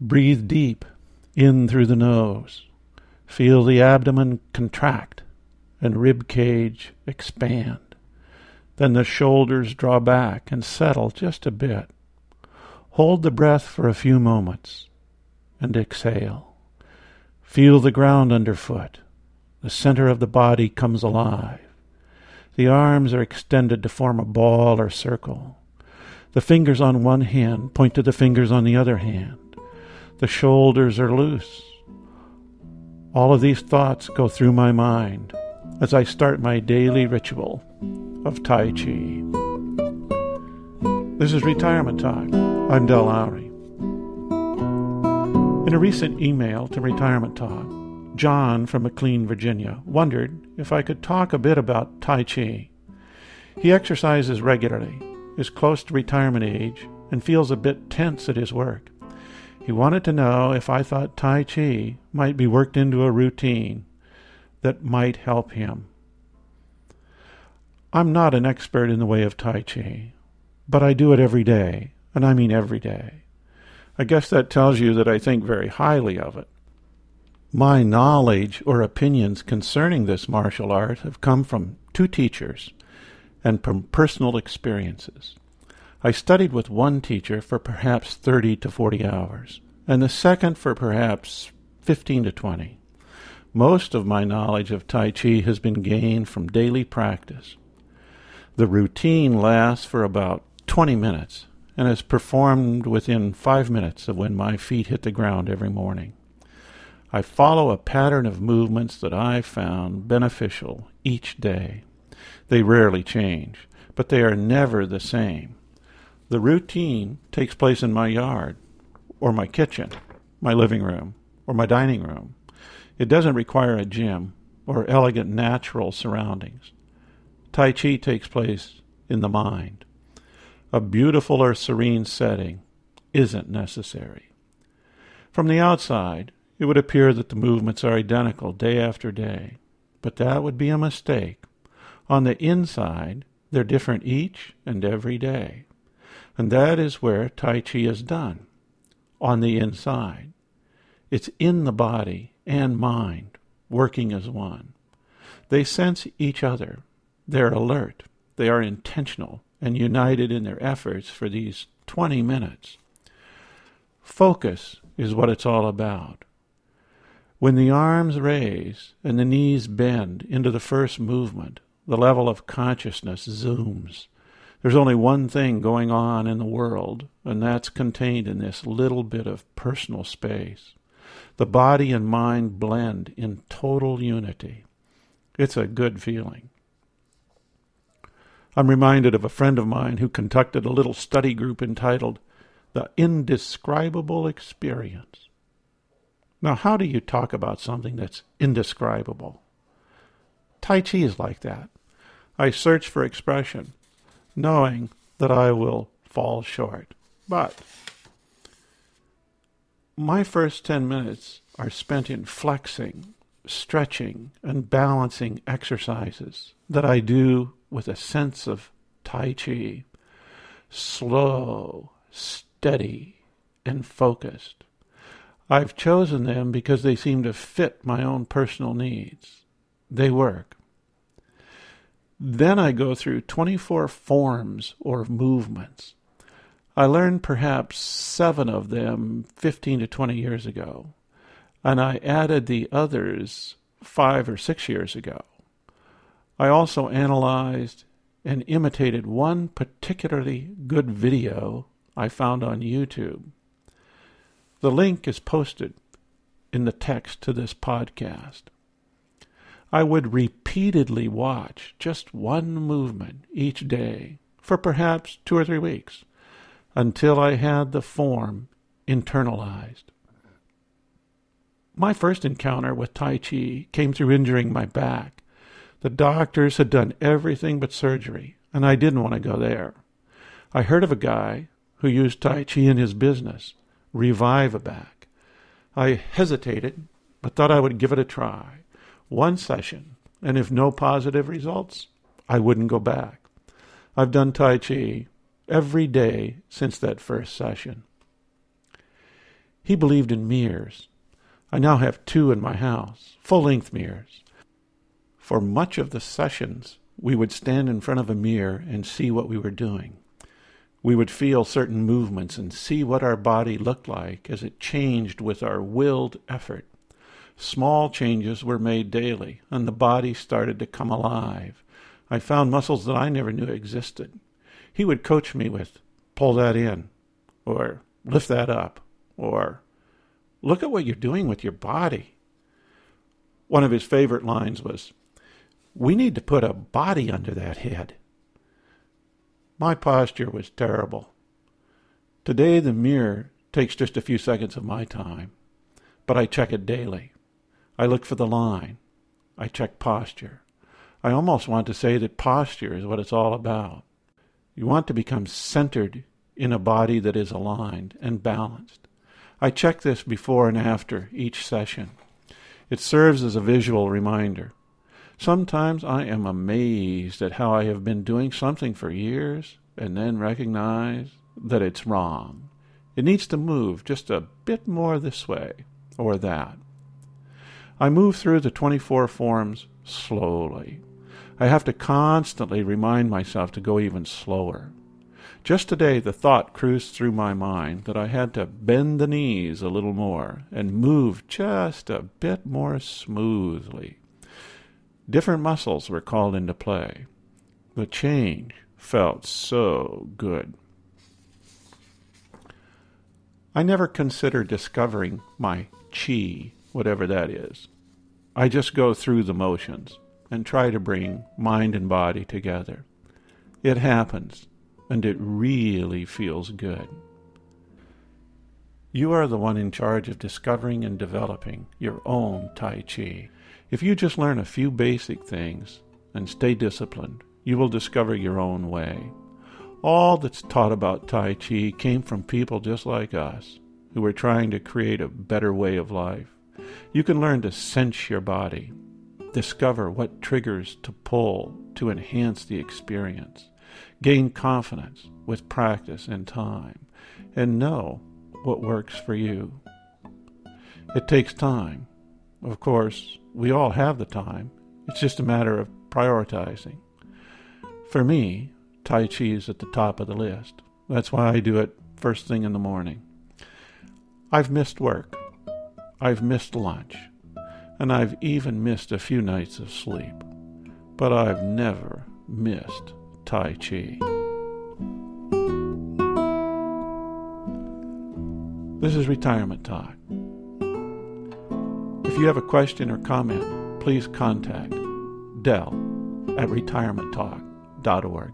Breathe deep in through the nose. Feel the abdomen contract and rib cage expand. Then the shoulders draw back and settle just a bit. Hold the breath for a few moments and exhale. Feel the ground underfoot. The center of the body comes alive. The arms are extended to form a ball or circle. The fingers on one hand point to the fingers on the other hand. The shoulders are loose. All of these thoughts go through my mind as I start my daily ritual of Tai Chi. This is Retirement Talk. I'm Del Lowry. In a recent email to Retirement Talk, John from McLean, Virginia, wondered if I could talk a bit about Tai Chi. He exercises regularly, is close to retirement age, and feels a bit tense at his work. He wanted to know if I thought Tai Chi might be worked into a routine that might help him. I'm not an expert in the way of Tai Chi, but I do it every day, and I mean every day. I guess that tells you that I think very highly of it. My knowledge or opinions concerning this martial art have come from two teachers and from personal experiences. I studied with one teacher for perhaps 30 to 40 hours, and the second for perhaps 15 to 20. Most of my knowledge of Tai Chi has been gained from daily practice. The routine lasts for about 20 minutes and is performed within five minutes of when my feet hit the ground every morning. I follow a pattern of movements that I found beneficial each day. They rarely change, but they are never the same. The routine takes place in my yard, or my kitchen, my living room, or my dining room. It doesn't require a gym or elegant natural surroundings. Tai Chi takes place in the mind. A beautiful or serene setting isn't necessary. From the outside, it would appear that the movements are identical day after day, but that would be a mistake. On the inside, they're different each and every day. And that is where Tai Chi is done, on the inside. It's in the body and mind, working as one. They sense each other. They're alert. They are intentional and united in their efforts for these 20 minutes. Focus is what it's all about. When the arms raise and the knees bend into the first movement, the level of consciousness zooms. There's only one thing going on in the world, and that's contained in this little bit of personal space. The body and mind blend in total unity. It's a good feeling. I'm reminded of a friend of mine who conducted a little study group entitled The Indescribable Experience. Now, how do you talk about something that's indescribable? Tai Chi is like that. I search for expression, knowing that I will fall short. But my first 10 minutes are spent in flexing, stretching, and balancing exercises that I do with a sense of Tai Chi, slow, steady, and focused. I've chosen them because they seem to fit my own personal needs. They work. Then I go through 24 forms or movements. I learned perhaps seven of them 15 to 20 years ago, and I added the others five or six years ago. I also analyzed and imitated one particularly good video I found on YouTube. The link is posted in the text to this podcast. I would repeatedly watch just one movement each day for perhaps two or three weeks until I had the form internalized. My first encounter with Tai Chi came through injuring my back. The doctors had done everything but surgery, and I didn't want to go there. I heard of a guy who used Tai Chi in his business, Revive a Back. I hesitated, but thought I would give it a try. One session, and if no positive results, I wouldn't go back. I've done Tai Chi every day since that first session. He believed in mirrors. I now have two in my house, full length mirrors. For much of the sessions, we would stand in front of a mirror and see what we were doing. We would feel certain movements and see what our body looked like as it changed with our willed effort. Small changes were made daily, and the body started to come alive. I found muscles that I never knew existed. He would coach me with, pull that in, or lift that up, or look at what you're doing with your body. One of his favorite lines was, We need to put a body under that head. My posture was terrible. Today, the mirror takes just a few seconds of my time, but I check it daily. I look for the line. I check posture. I almost want to say that posture is what it's all about. You want to become centered in a body that is aligned and balanced. I check this before and after each session. It serves as a visual reminder. Sometimes I am amazed at how I have been doing something for years and then recognize that it's wrong. It needs to move just a bit more this way or that. I move through the 24 forms slowly. I have to constantly remind myself to go even slower. Just today, the thought cruised through my mind that I had to bend the knees a little more and move just a bit more smoothly. Different muscles were called into play. The change felt so good. I never consider discovering my chi, whatever that is. I just go through the motions and try to bring mind and body together. It happens, and it really feels good. You are the one in charge of discovering and developing your own Tai Chi. If you just learn a few basic things and stay disciplined, you will discover your own way. All that's taught about Tai Chi came from people just like us who were trying to create a better way of life. You can learn to sense your body, discover what triggers to pull to enhance the experience, gain confidence with practice and time, and know what works for you. It takes time. Of course, we all have the time. It's just a matter of prioritizing. For me, Tai Chi is at the top of the list. That's why I do it first thing in the morning. I've missed work. I've missed lunch. And I've even missed a few nights of sleep. But I've never missed Tai Chi. This is Retirement Talk. If you have a question or comment, please contact Del at retirementtalk.org.